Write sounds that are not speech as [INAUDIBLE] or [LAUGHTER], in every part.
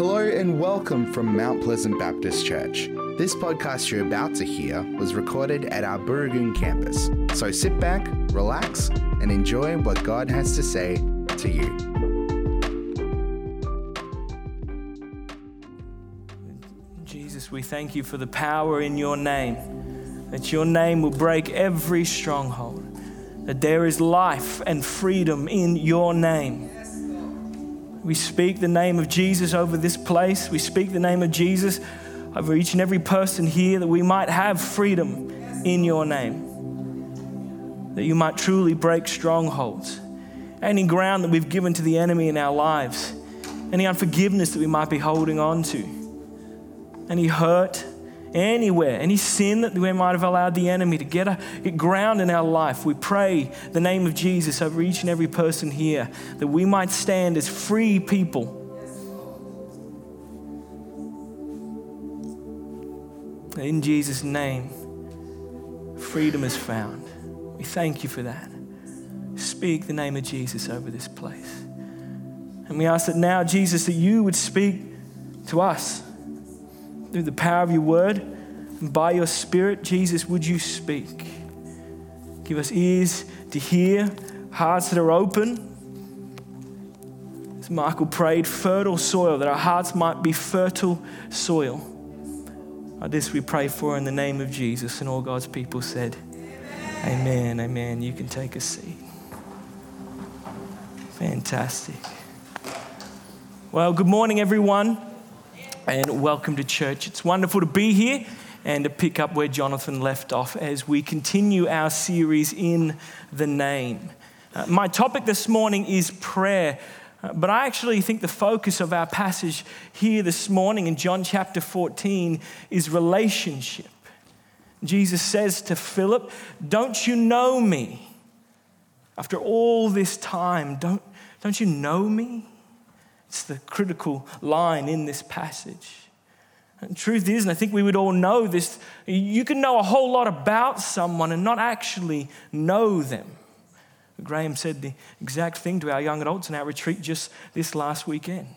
Hello and welcome from Mount Pleasant Baptist Church. This podcast you're about to hear was recorded at our Burragoon campus. So sit back, relax, and enjoy what God has to say to you. Jesus, we thank you for the power in your name, that your name will break every stronghold, that there is life and freedom in your name. We speak the name of Jesus over this place. We speak the name of Jesus over each and every person here that we might have freedom in your name, that you might truly break strongholds, any ground that we've given to the enemy in our lives, any unforgiveness that we might be holding on to, any hurt, anywhere, any sin that we might have allowed the enemy to get, a, get ground in our life. We pray the name of Jesus over each and every person here that we might stand as free people. In Jesus' name, freedom is found. We thank you for that. Speak the name of Jesus over this place. And we ask that now, Jesus, that you would speak to us through the power of your word and by your spirit, Jesus, would you speak? Give us ears to hear, hearts that are open. As Michael prayed, fertile soil, that our hearts might be fertile soil. This we pray for in the name of Jesus. And all God's people said, Amen. Amen. Amen. You can take a seat. Fantastic. Well, good morning, everyone and welcome to church. It's wonderful to be here and to pick up where Jonathan left off as we continue our series in the name. Uh, my topic this morning is prayer, uh, but I actually think the focus of our passage here this morning in John chapter 14 is relationship. Jesus says to Philip, Don't you know me? After all this time, don't, don't you know me? It's the critical line in this passage. And truth is, and I think we would all know this, you can know a whole lot about someone and not actually know them. Graham said the exact thing to our young adults in our retreat just this last weekend.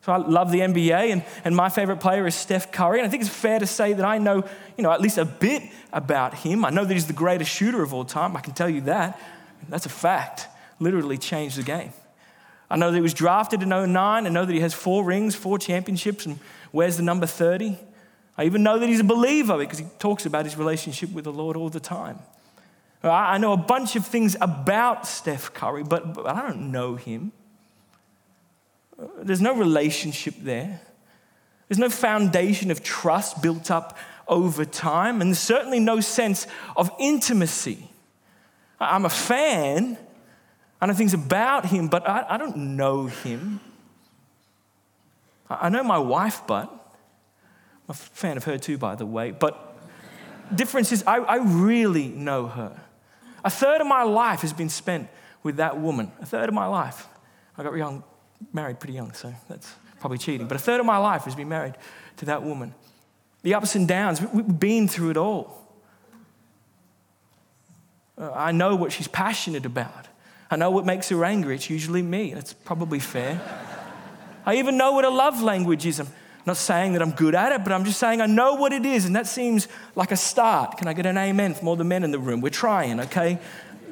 So I love the NBA, and, and my favorite player is Steph Curry. And I think it's fair to say that I know, you know, at least a bit about him. I know that he's the greatest shooter of all time. I can tell you that. That's a fact. Literally changed the game. I know that he was drafted in 09. I know that he has four rings, four championships, and wears the number 30. I even know that he's a believer because he talks about his relationship with the Lord all the time. I know a bunch of things about Steph Curry, but, but I don't know him. There's no relationship there. There's no foundation of trust built up over time, and certainly no sense of intimacy. I'm a fan, I know things about him, but I, I don't know him. I know my wife, but I'm a fan of her too, by the way. But difference is, I, I really know her. A third of my life has been spent with that woman. A third of my life. I got young, married pretty young, so that's probably cheating. But a third of my life has been married to that woman. The ups and downs, we've been through it all. Uh, I know what she's passionate about. I know what makes her angry. It's usually me. That's probably fair. I even know what a love language is. I'm not saying that I'm good at it, but I'm just saying I know what it is, and that seems like a start. Can I get an amen from all the men in the room? We're trying, okay?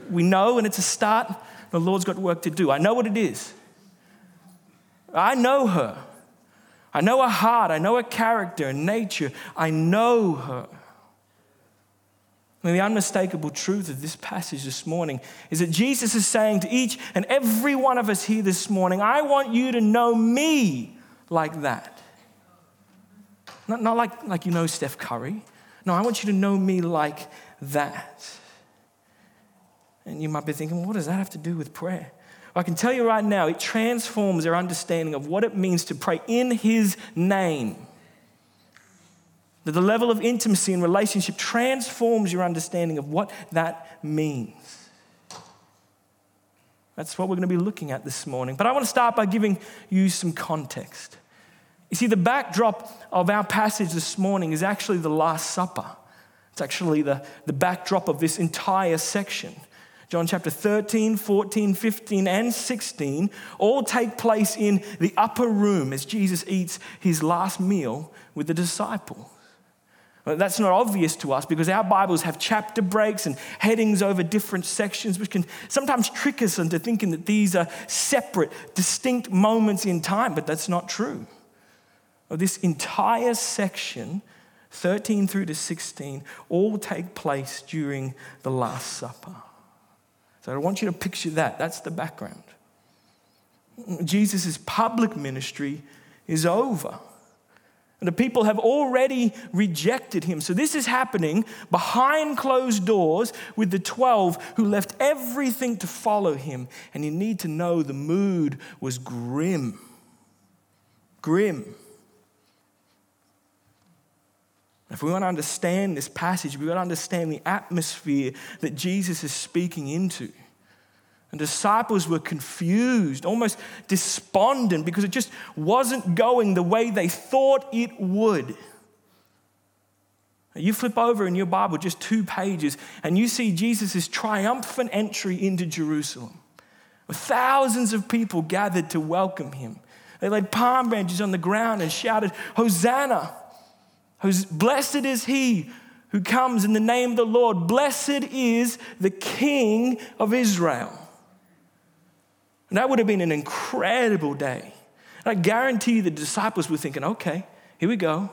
We know, and it's a start. The Lord's got work to do. I know what it is. I know her. I know her heart. I know her character and nature. I know her. And the unmistakable truth of this passage this morning is that Jesus is saying to each and every one of us here this morning, I want you to know me like that. Not, not like, like you know Steph Curry. No, I want you to know me like that. And you might be thinking, well, what does that have to do with prayer? Well, I can tell you right now, it transforms our understanding of what it means to pray in His name. That the level of intimacy and relationship transforms your understanding of what that means. That's what we're going to be looking at this morning. But I want to start by giving you some context. You see, the backdrop of our passage this morning is actually the Last Supper. It's actually the, the backdrop of this entire section. John chapter 13, 14, 15, and 16 all take place in the upper room as Jesus eats his last meal with the disciples. That's not obvious to us because our Bibles have chapter breaks and headings over different sections, which can sometimes trick us into thinking that these are separate, distinct moments in time, but that's not true. This entire section, 13 through to 16, all take place during the Last Supper. So I want you to picture that. That's the background. Jesus' public ministry is over. And the people have already rejected him. So this is happening behind closed doors with the 12 who left everything to follow him. And you need to know the mood was grim. Grim. If we want to understand this passage, we've got to understand the atmosphere that Jesus is speaking into. And disciples were confused, almost despondent, because it just wasn't going the way they thought it would. You flip over in your Bible just two pages, and you see Jesus' triumphant entry into Jerusalem. With thousands of people gathered to welcome him. They laid palm branches on the ground and shouted, Hosanna! Blessed is he who comes in the name of the Lord. Blessed is the King of Israel. And that would have been an incredible day. And I guarantee the disciples were thinking, okay, here we go.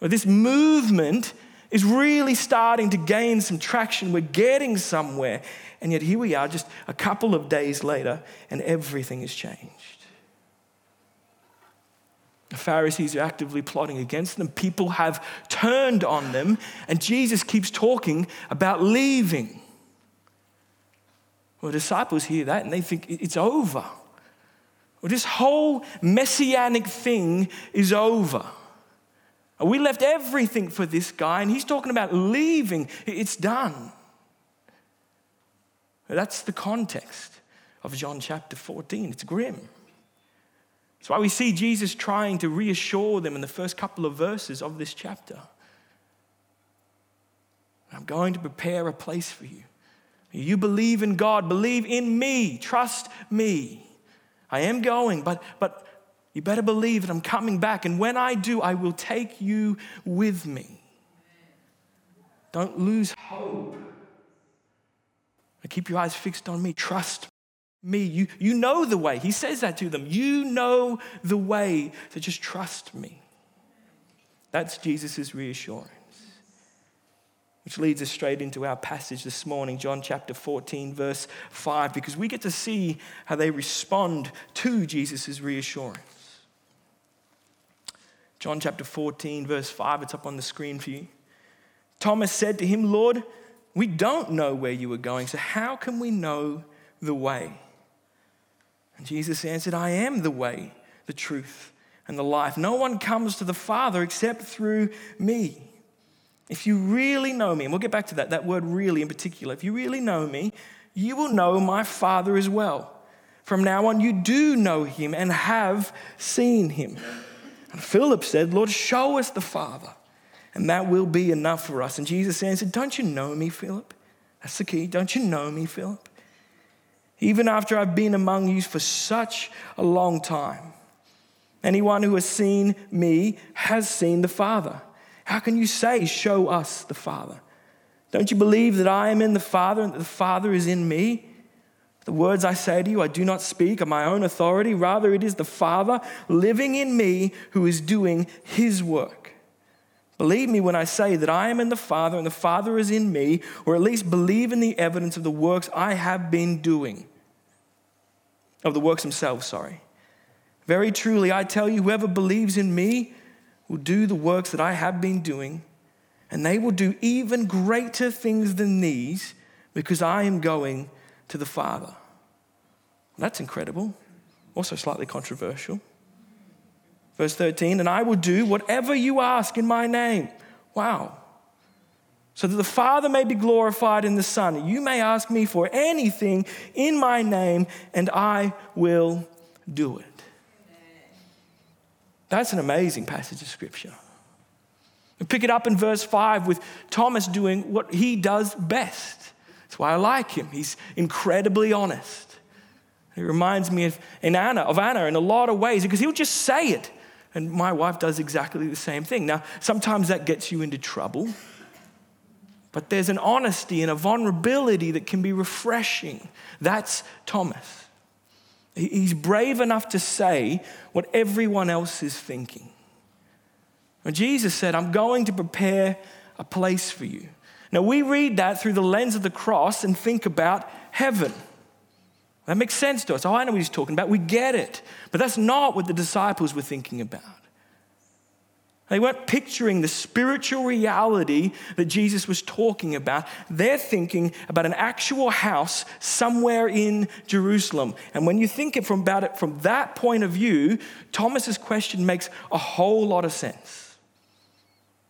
This movement is really starting to gain some traction. We're getting somewhere. And yet here we are, just a couple of days later, and everything has changed. The Pharisees are actively plotting against them. People have turned on them, and Jesus keeps talking about leaving. Well, disciples hear that and they think it's over. Well, this whole messianic thing is over. We left everything for this guy, and he's talking about leaving. It's done. That's the context of John chapter 14. It's grim. That's why we see Jesus trying to reassure them in the first couple of verses of this chapter. I'm going to prepare a place for you. You believe in God, believe in me, trust me. I am going, but, but you better believe that I'm coming back. And when I do, I will take you with me. Don't lose hope. Keep your eyes fixed on me. Trust me. You, you know the way. He says that to them. You know the way, so just trust me. That's Jesus' reassurance. Which leads us straight into our passage this morning, John chapter 14, verse 5, because we get to see how they respond to Jesus' reassurance. John chapter 14, verse 5, it's up on the screen for you. Thomas said to him, Lord, we don't know where you are going, so how can we know the way? And Jesus answered, I am the way, the truth, and the life. No one comes to the Father except through me. If you really know me, and we'll get back to that, that word really in particular, if you really know me, you will know my Father as well. From now on, you do know him and have seen him. And Philip said, Lord, show us the Father, and that will be enough for us. And Jesus answered, Don't you know me, Philip? That's the key. Don't you know me, Philip? Even after I've been among you for such a long time, anyone who has seen me has seen the Father. How can you say, Show us the Father? Don't you believe that I am in the Father and that the Father is in me? The words I say to you, I do not speak of my own authority. Rather, it is the Father living in me who is doing his work. Believe me when I say that I am in the Father and the Father is in me, or at least believe in the evidence of the works I have been doing. Of the works themselves, sorry. Very truly, I tell you, whoever believes in me will do the works that I have been doing, and they will do even greater things than these because I am going to the Father. That's incredible. Also, slightly controversial. Verse 13, and I will do whatever you ask in my name. Wow. So that the Father may be glorified in the Son. You may ask me for anything in my name, and I will do it. That's an amazing passage of scripture. Pick it up in verse 5 with Thomas doing what he does best That's why I like him. He's incredibly honest. He reminds me of, Anna, of Anna in a lot of ways because he'll just say it. And my wife does exactly the same thing. Now, sometimes that gets you into trouble, but there's an honesty and a vulnerability that can be refreshing. That's Thomas. He's brave enough to say what everyone else is thinking. When Jesus said, I'm going to prepare a place for you. Now, we read that through the lens of the cross and think about heaven. That makes sense to us. Oh, I know what he's talking about. We get it. But that's not what the disciples were thinking about. They weren't picturing the spiritual reality that Jesus was talking about. They're thinking about an actual house somewhere in Jerusalem. And when you think about it from that point of view, Thomas's question makes a whole lot of sense.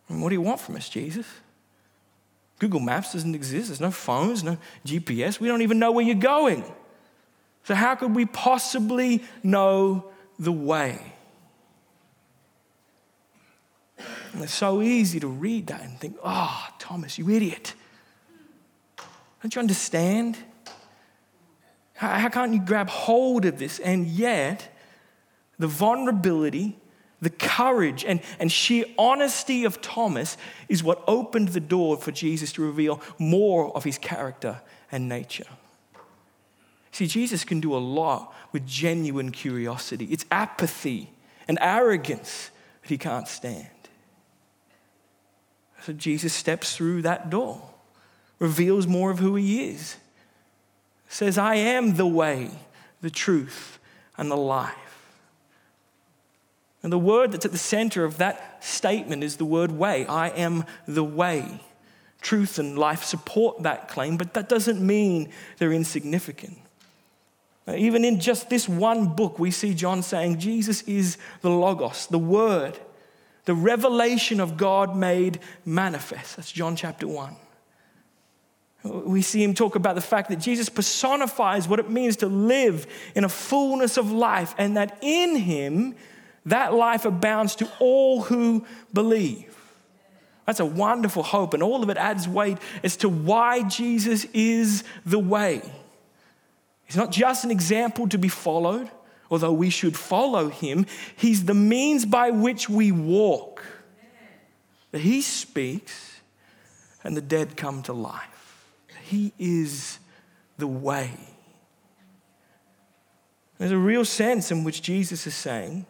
And what do you want from us, Jesus? Google Maps doesn't exist. There's no phones, no GPS. We don't even know where you're going. So, how could we possibly know the way? And it's so easy to read that and think, oh, Thomas, you idiot. Don't you understand? How, how can't you grab hold of this? And yet, the vulnerability, the courage, and, and sheer honesty of Thomas is what opened the door for Jesus to reveal more of his character and nature. See, Jesus can do a lot with genuine curiosity. It's apathy and arrogance that he can't stand. So Jesus steps through that door, reveals more of who he is, says, I am the way, the truth, and the life. And the word that's at the center of that statement is the word way. I am the way. Truth and life support that claim, but that doesn't mean they're insignificant. Even in just this one book, we see John saying Jesus is the Logos, the Word, the revelation of God made manifest. That's John chapter 1. We see him talk about the fact that Jesus personifies what it means to live in a fullness of life, and that in him, that life abounds to all who believe. That's a wonderful hope, and all of it adds weight as to why Jesus is the way. He's not just an example to be followed, although we should follow him. He's the means by which we walk. He speaks and the dead come to life. He is the way. There's a real sense in which Jesus is saying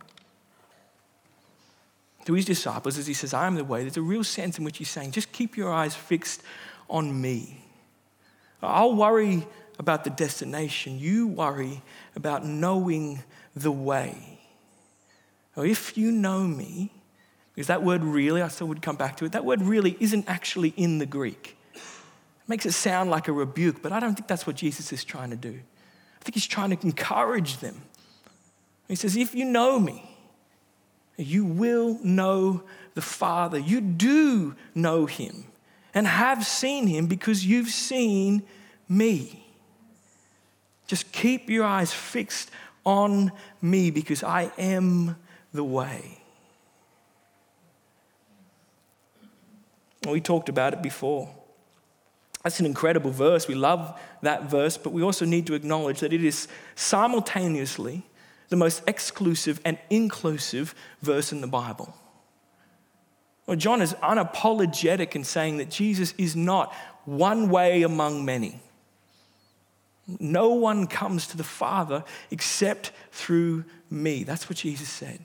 to his disciples, as he says, I am the way, there's a real sense in which he's saying, just keep your eyes fixed on me. I'll worry about the destination, you worry about knowing the way. If you know me, because that word really, I still would come back to it, that word really isn't actually in the Greek. It makes it sound like a rebuke, but I don't think that's what Jesus is trying to do. I think he's trying to encourage them. He says, If you know me, you will know the Father. You do know him and have seen him because you've seen me. Just keep your eyes fixed on me because I am the way. We talked about it before. That's an incredible verse. We love that verse, but we also need to acknowledge that it is simultaneously the most exclusive and inclusive verse in the Bible. Well, John is unapologetic in saying that Jesus is not one way among many. No one comes to the Father except through me. That's what Jesus said.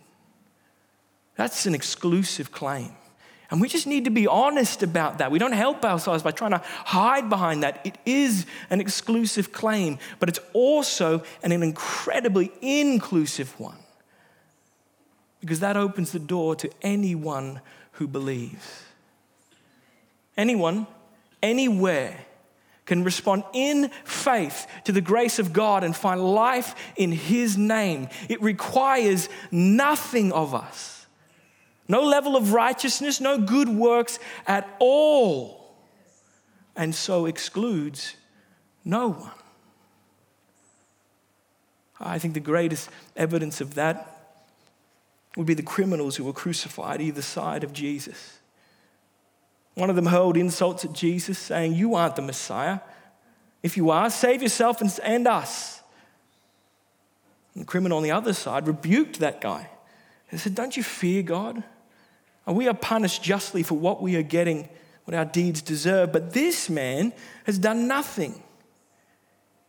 That's an exclusive claim. And we just need to be honest about that. We don't help ourselves by trying to hide behind that. It is an exclusive claim, but it's also an incredibly inclusive one. Because that opens the door to anyone who believes. Anyone, anywhere can respond in faith to the grace of God and find life in His name. It requires nothing of us, no level of righteousness, no good works at all, and so excludes no one. I think the greatest evidence of that would be the criminals who were crucified either side of Jesus. One of them hurled insults at Jesus, saying, You aren't the Messiah. If you are, save yourself and, and us. And the criminal on the other side rebuked that guy. He said, Don't you fear God? And we are punished justly for what we are getting, what our deeds deserve. But this man has done nothing.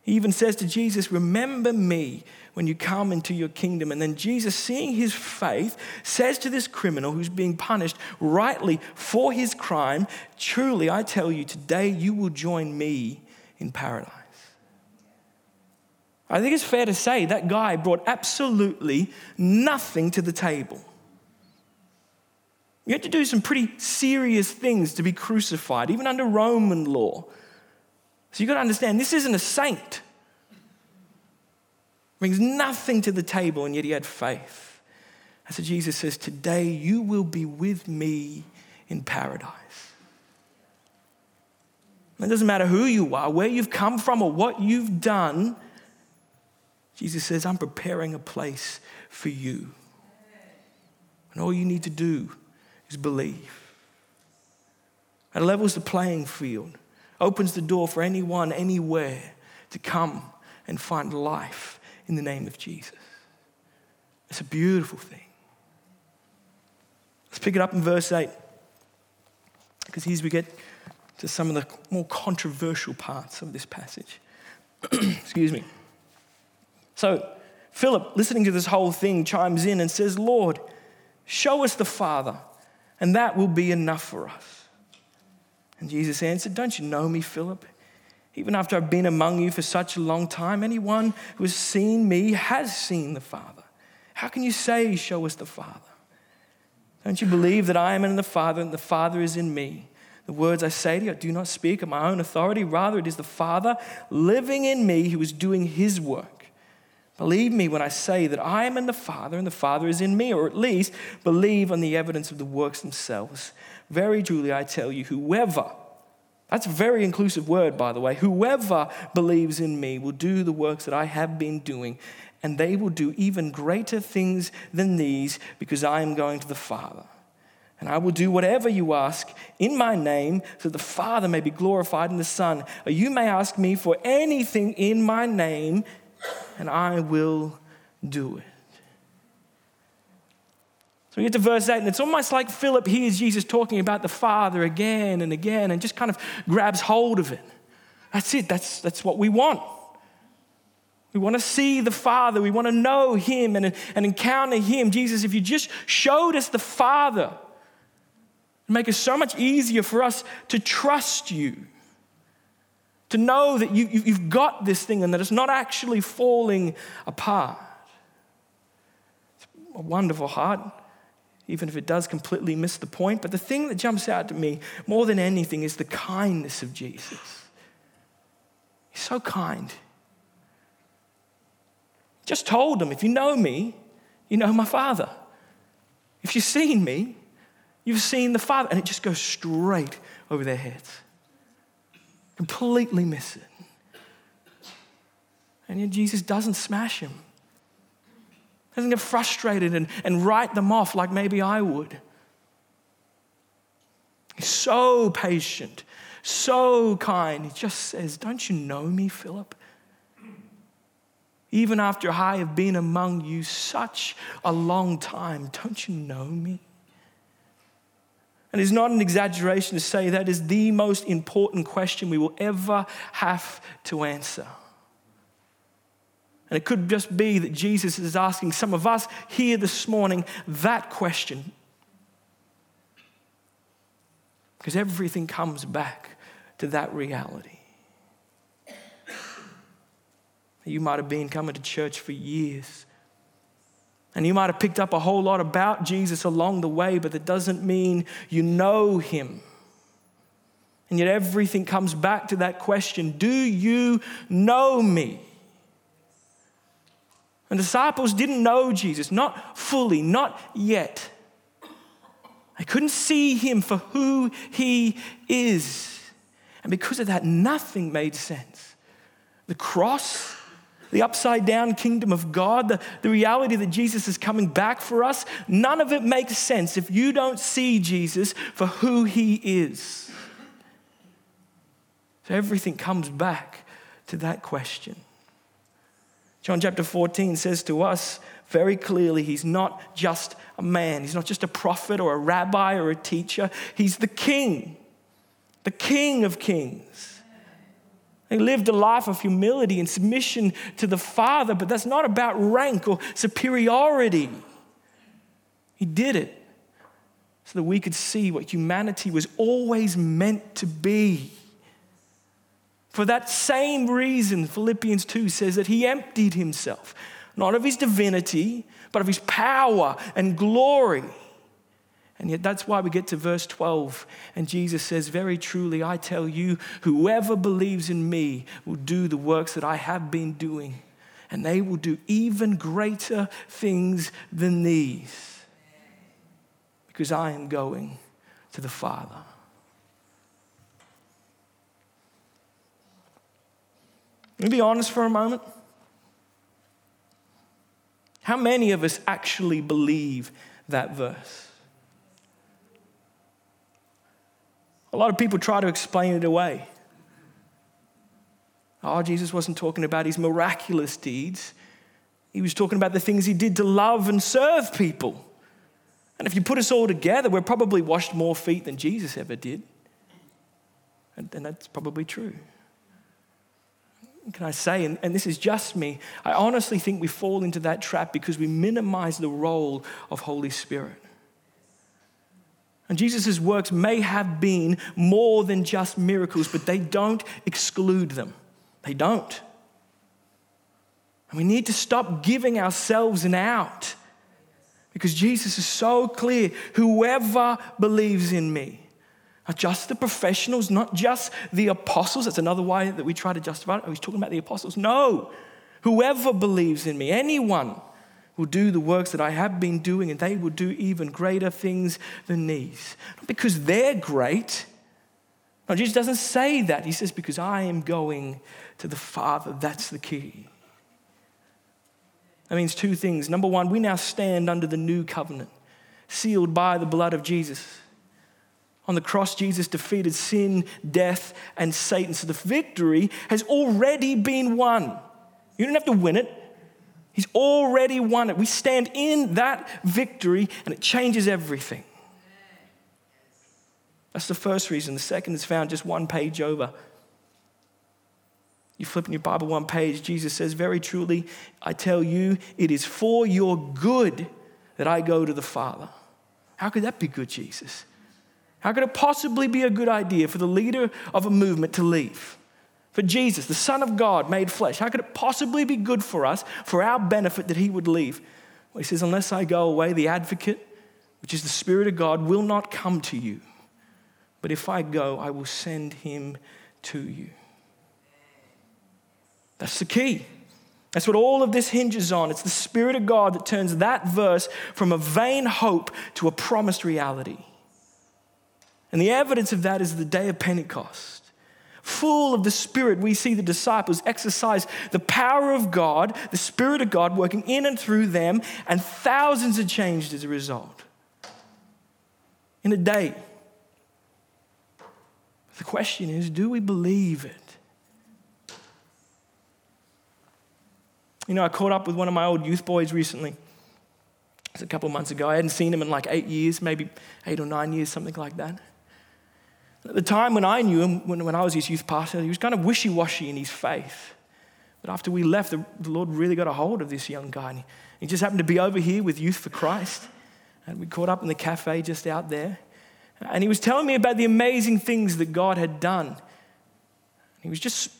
He even says to Jesus, Remember me when you come into your kingdom. And then Jesus, seeing his faith, says to this criminal who's being punished rightly for his crime, Truly, I tell you, today you will join me in paradise. I think it's fair to say that guy brought absolutely nothing to the table. You had to do some pretty serious things to be crucified, even under Roman law. So you've got to understand this isn't a saint brings nothing to the table, and yet he had faith. And so Jesus says, Today you will be with me in paradise. It doesn't matter who you are, where you've come from, or what you've done. Jesus says, I'm preparing a place for you. And all you need to do is believe. It levels the playing field, opens the door for anyone, anywhere to come and find life in the name of Jesus. It's a beautiful thing. Let's pick it up in verse 8, because here we get to some of the more controversial parts of this passage. [CLEARS THROAT] Excuse me. So, Philip, listening to this whole thing, chimes in and says, Lord, show us the Father, and that will be enough for us. And Jesus answered, Don't you know me, Philip? Even after I've been among you for such a long time, anyone who has seen me has seen the Father. How can you say, Show us the Father? Don't you believe that I am in the Father and the Father is in me? The words I say to you, I do not speak of my own authority. Rather, it is the Father living in me who is doing his work. Believe me when I say that I am in the Father and the Father is in me, or at least believe on the evidence of the works themselves. Very truly, I tell you, whoever that's a very inclusive word, by the way. Whoever believes in me will do the works that I have been doing, and they will do even greater things than these because I am going to the Father. And I will do whatever you ask in my name so that the Father may be glorified in the Son. Or you may ask me for anything in my name, and I will do it. So we get to verse 8, and it's almost like Philip hears Jesus talking about the Father again and again and just kind of grabs hold of it. That's it, that's, that's what we want. We want to see the Father, we want to know Him and, and encounter Him. Jesus, if you just showed us the Father, it'd make it so much easier for us to trust you. To know that you, you've got this thing and that it's not actually falling apart. It's a wonderful heart even if it does completely miss the point. But the thing that jumps out to me more than anything is the kindness of Jesus. He's so kind. Just told them, if you know me, you know my Father. If you've seen me, you've seen the Father. And it just goes straight over their heads. Completely miss it. And yet Jesus doesn't smash him doesn't get frustrated and, and write them off like maybe I would. He's so patient, so kind. He just says, Don't you know me, Philip? Even after I have been among you such a long time, don't you know me? And it's not an exaggeration to say that is the most important question we will ever have to answer. And it could just be that Jesus is asking some of us here this morning that question. Because everything comes back to that reality. You might have been coming to church for years. And you might have picked up a whole lot about Jesus along the way, but that doesn't mean you know him. And yet everything comes back to that question Do you know me? And the disciples didn't know Jesus, not fully, not yet. They couldn't see him for who he is. And because of that, nothing made sense. The cross, the upside down kingdom of God, the, the reality that Jesus is coming back for us, none of it makes sense if you don't see Jesus for who he is. So everything comes back to that question. John chapter 14 says to us very clearly he's not just a man, he's not just a prophet or a rabbi or a teacher, he's the king, the king of kings. He lived a life of humility and submission to the Father, but that's not about rank or superiority. He did it so that we could see what humanity was always meant to be. For that same reason, Philippians 2 says that he emptied himself, not of his divinity, but of his power and glory. And yet, that's why we get to verse 12, and Jesus says, Very truly, I tell you, whoever believes in me will do the works that I have been doing, and they will do even greater things than these, because I am going to the Father. Let me be honest for a moment. How many of us actually believe that verse? A lot of people try to explain it away. Oh, Jesus wasn't talking about his miraculous deeds. He was talking about the things he did to love and serve people. And if you put us all together, we're probably washed more feet than Jesus ever did. And, and that's probably true can I say, and, and, this is just me, I honestly think we fall into that trap because we minimize the role of Holy Spirit. And Jesus' works may have been more than just miracles, but they don't exclude them. They don't. And we need to stop giving ourselves an out because Jesus is so clear whoever believes in me, just the professionals, not just the apostles. That's another way that we try to justify it. Oh, he's talking about the apostles. No. Whoever believes in me, anyone will do the works that I have been doing, and they will do even greater things than these. Not because they're great. No, Jesus doesn't say that. He says, because I am going to the Father. That's the key. That means two things. Number one, we now stand under the new covenant, sealed by the blood of Jesus. On the cross, Jesus defeated sin, death, and Satan. So the victory has already been won. You don't have to win it. He's already won it. We stand in that victory, and it changes everything. That's the first reason. The second is found just one page over. You flip in your Bible one page, Jesus says, Very truly, I tell you, it is for your good that I go to the Father. How could that be good, Jesus? How could it possibly be a good idea for the leader of a movement to leave? For Jesus, the Son of God made flesh, how could it possibly be good for us, for our benefit, that he would leave? Well, he says, Unless I go away, the advocate, which is the Spirit of God, will not come to you. But if I go, I will send him to you. That's the key. That's what all of this hinges on. It's the Spirit of God that turns that verse from a vain hope to a promised reality. And the evidence of that is the day of Pentecost. Full of the Spirit, we see the disciples exercise the power of God, the Spirit of God working in and through them, and thousands are changed as a result. In a day. The question is do we believe it? You know, I caught up with one of my old youth boys recently. A couple of months ago. I hadn't seen him in like eight years, maybe eight or nine years, something like that. At the time when I knew him, when, when I was his youth pastor, he was kind of wishy washy in his faith. But after we left, the, the, Lord really got a hold of this young guy. He, he just happened to be over here with Youth for Christ. And we caught up in the cafe just out there. And he was telling me about the amazing things that God had done. And He was just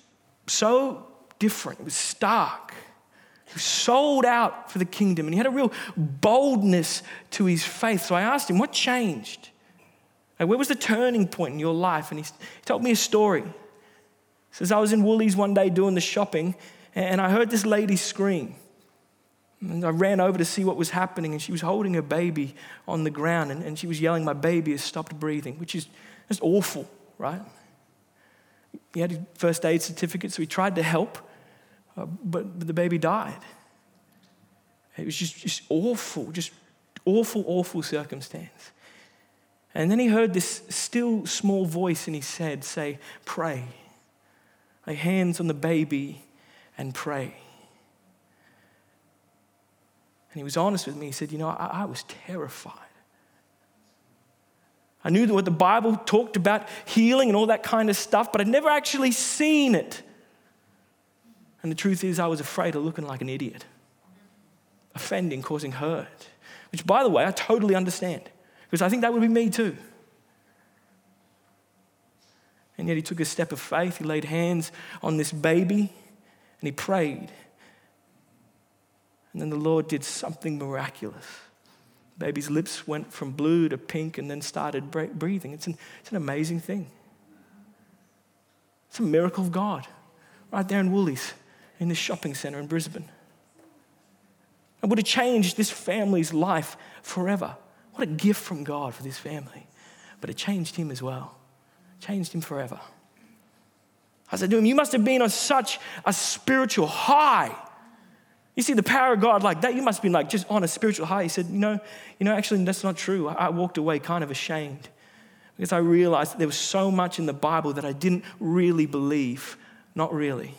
so different, it was stark. He was sold out for the kingdom, and he had a real boldness to his faith. So I asked him, What changed? Where was the turning point in your life? And he, he told me a story. He says, I was in Woolies one day doing the shopping, and I heard this lady scream. And I ran over to see what was happening, and she was holding her baby on the ground, and, and she was yelling, My baby has stopped breathing, which is just awful, right? He had his first aid certificate, so he tried to help, uh, but, but the baby died. It was just, just awful, just awful, awful circumstance. And then he heard this still small voice in his head say, Pray. lay hands on the baby, and pray. And he was honest with me. He said, You know, I, I was terrified. I knew what the Bible talked about healing and all that kind of stuff, but I'd never actually seen it. And the truth is, I was afraid of looking like an idiot, offending, causing hurt, which, by the way, I totally understand because I think that would be me too. And yet he took a step of faith. He laid hands on this baby and he prayed. And then the Lord did something miraculous. The baby's lips went from blue to pink and then started breathing. It's an, it's an amazing thing. It's a miracle of God right there in Woolies in this shopping center in Brisbane. It would have changed this family's life forever. What a gift from God for this family. But it changed him as well changed him forever. I said to him, You must have been on such a spiritual high. You see the power of God like that, you must have been like just on a spiritual high. He said, You know, you know, actually, that's not true. I walked away kind of ashamed because I realized that there was so much in the Bible that I didn't really believe. Not really.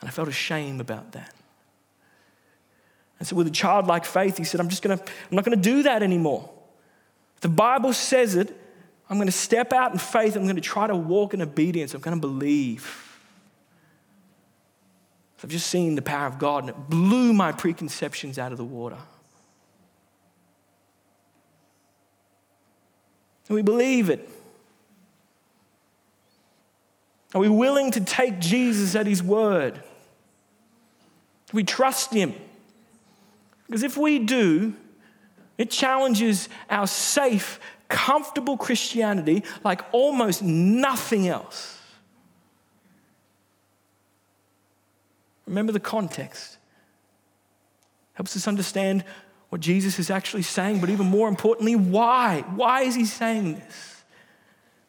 And I felt ashamed about that. And so, with a childlike faith, he said, I'm just gonna, I'm not gonna do that anymore. The Bible says it, I'm going to step out in faith. I'm going to try to walk in obedience. I'm going to believe. I've just seen the power of God and it blew my preconceptions out of the water. And we believe it. Are we willing to take Jesus at his word? Do we trust him? Because if we do, it challenges our safe comfortable Christianity like almost nothing else. Remember the context. Helps us understand what Jesus is actually saying, but even more importantly, why? Why is he saying this?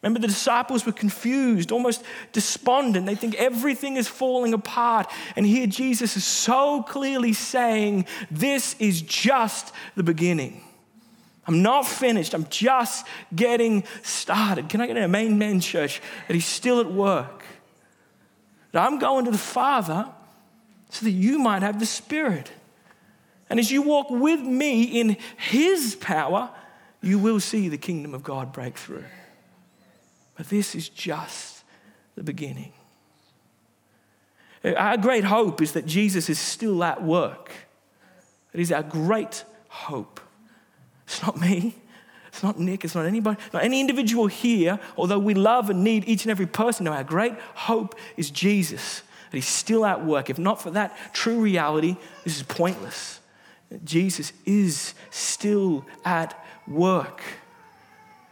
Remember, the disciples were confused, almost despondent. They think everything is falling apart. And here Jesus is so clearly saying, This is just the beginning. I'm not finished. I'm just getting started. Can I get in a main man church that he's still at work? That I'm going to the Father so that you might have the Spirit. And as you walk with me in his power, you will see the kingdom of God break through. But this is just the beginning. Our great hope is that Jesus is still at work. It is our great hope. It's not me. It's not Nick. It's not anybody, not any individual here, although we love and need each and every person. No, our great hope is Jesus, that He's still at work. If not for that true reality, this is pointless. Jesus is still at work.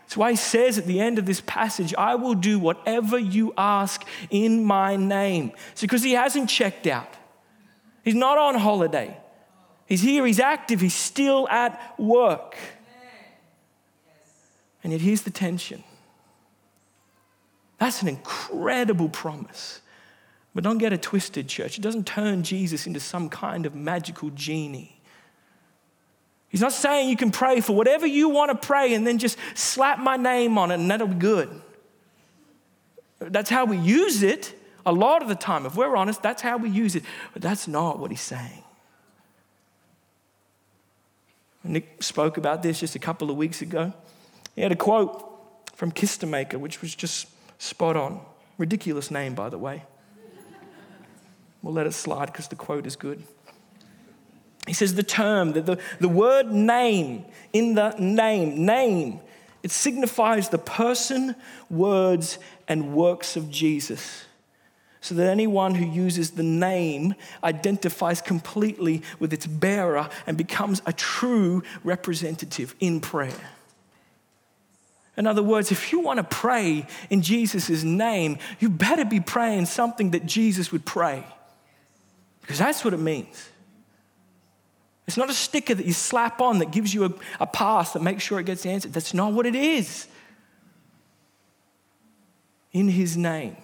That's why he says at the end of this passage, I will do whatever you ask in my name. It's because he hasn't checked out. He's not on holiday. He's here, he's active, he's still at work. And yet, here's the tension that's an incredible promise. But don't get it twisted, church. It doesn't turn Jesus into some kind of magical genie. He's not saying you can pray for whatever you want to pray and then just slap my name on it and that'll be good. That's how we use it a lot of the time. If we're honest, that's how we use it. But that's not what he's saying. Nick spoke about this just a couple of weeks ago. He had a quote from Kistemaker, which was just spot on. Ridiculous name, by the way. We'll let it slide because the quote is good. He says the term, the, the, the word name, in the name, name, it signifies the person, words, and works of Jesus so that anyone who uses the name identifies completely with its bearer and becomes a true representative in prayer. In other words, if you want to pray in Jesus' name, you better be praying something that Jesus would pray. Because that's what it means. It's not a sticker that you slap on that gives you a, a pass that makes sure it gets answered. That's not what it is. In His name.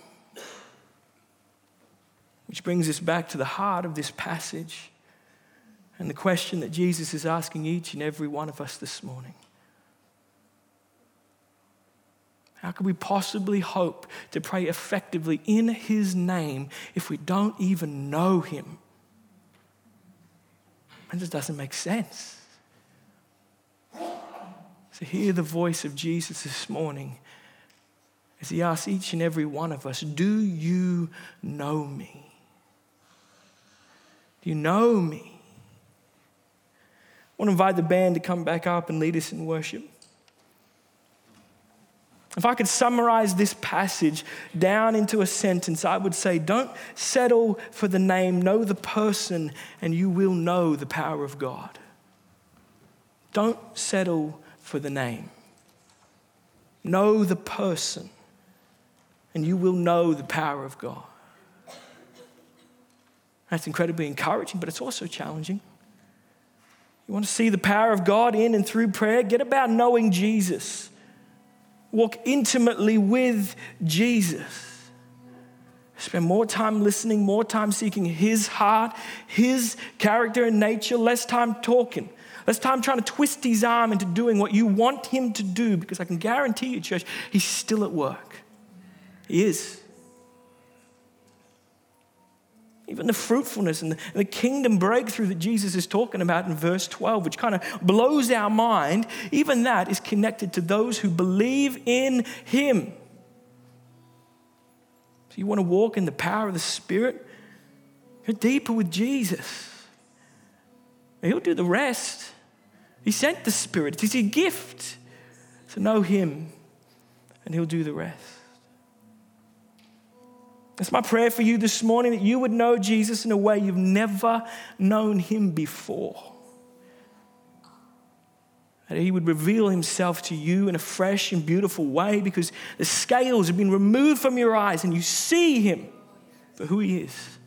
Which brings us back to the heart of this passage and the question that Jesus is asking each and every one of us this morning How could we possibly hope to pray effectively in His name if we don't even know Him? And it just doesn't make sense. So, hear the voice of Jesus this morning as He asks each and every one of us Do you know me? Do you know me? I want to invite the band to come back up and lead us in worship. If I could summarize this passage down into a sentence, I would say, Don't settle for the name, know the person, and you will know the power of God. Don't settle for the name. Know the person, and you will know the power of God. That's incredibly encouraging, but it's also challenging. You want to see the power of God in and through prayer? Get about knowing Jesus walk intimately with Jesus. Spend more time listening, more time seeking His heart, His character and nature, less time talking, less time trying to twist His arm into doing what you want Him to do, because I can guarantee you, church, He's still at work. He is. Even the fruitfulness and the, kingdom breakthrough that Jesus is talking about in verse 12, which kind of blows our mind, even that is connected to those who believe in Him. So you want to walk in the power of the Spirit? Go deeper with Jesus. He'll do the rest. He sent the Spirit, it's a gift. So know Him, and He'll do the rest. It's my prayer for you this morning that you would know Jesus in a way you've never known him before. That he would reveal himself to you in a fresh and beautiful way because the scales have been removed from your eyes and you see him for who he is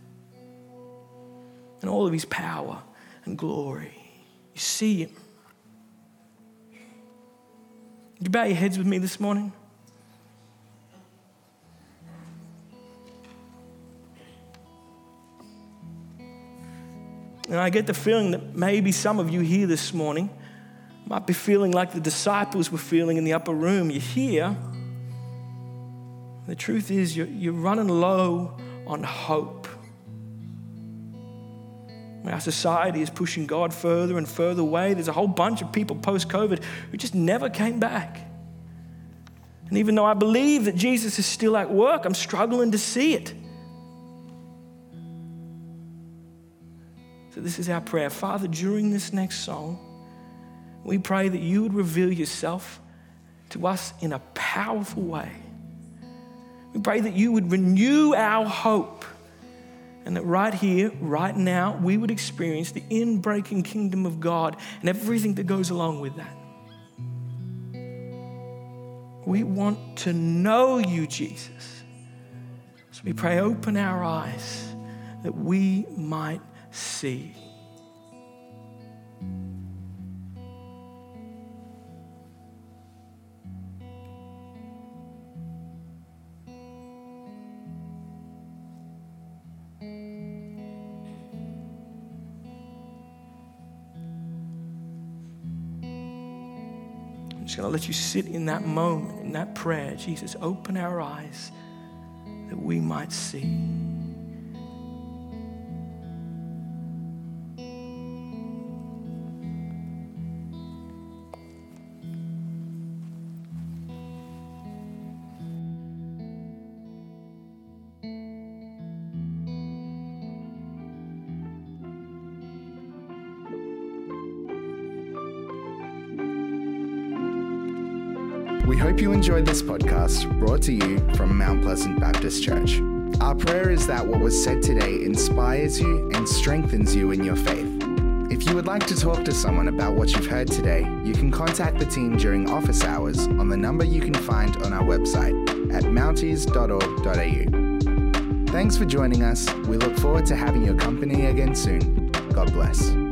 and all of his power and glory. You see him. Would you bow your heads with me this morning? And I get the feeling that maybe some of you here this morning might be feeling like the disciples were feeling in the upper room. You're here. The truth is, you're, you're running low on hope. Our society is pushing God further and further away. There's a whole bunch of people post COVID who just never came back. And even though I believe that Jesus is still at work, I'm struggling to see it. So, this is our prayer. Father, during this next song, we pray that you would reveal yourself to us in a powerful way. We pray that you would renew our hope and that right here, right now, we would experience the inbreaking kingdom of God and everything that goes along with that. We want to know you, Jesus. So we pray, open our eyes that we might see. I'm just going to let you sit in that moment, in that prayer. Jesus, open our eyes that we might see. Enjoyed this podcast brought to you from Mount Pleasant Baptist Church. Our prayer is that what was said today inspires you and strengthens you in your faith. If you would like to talk to someone about what you've heard today, you can contact the team during office hours on the number you can find on our website at mounties.org.au. Thanks for joining us. We look forward to having your company again soon. God bless.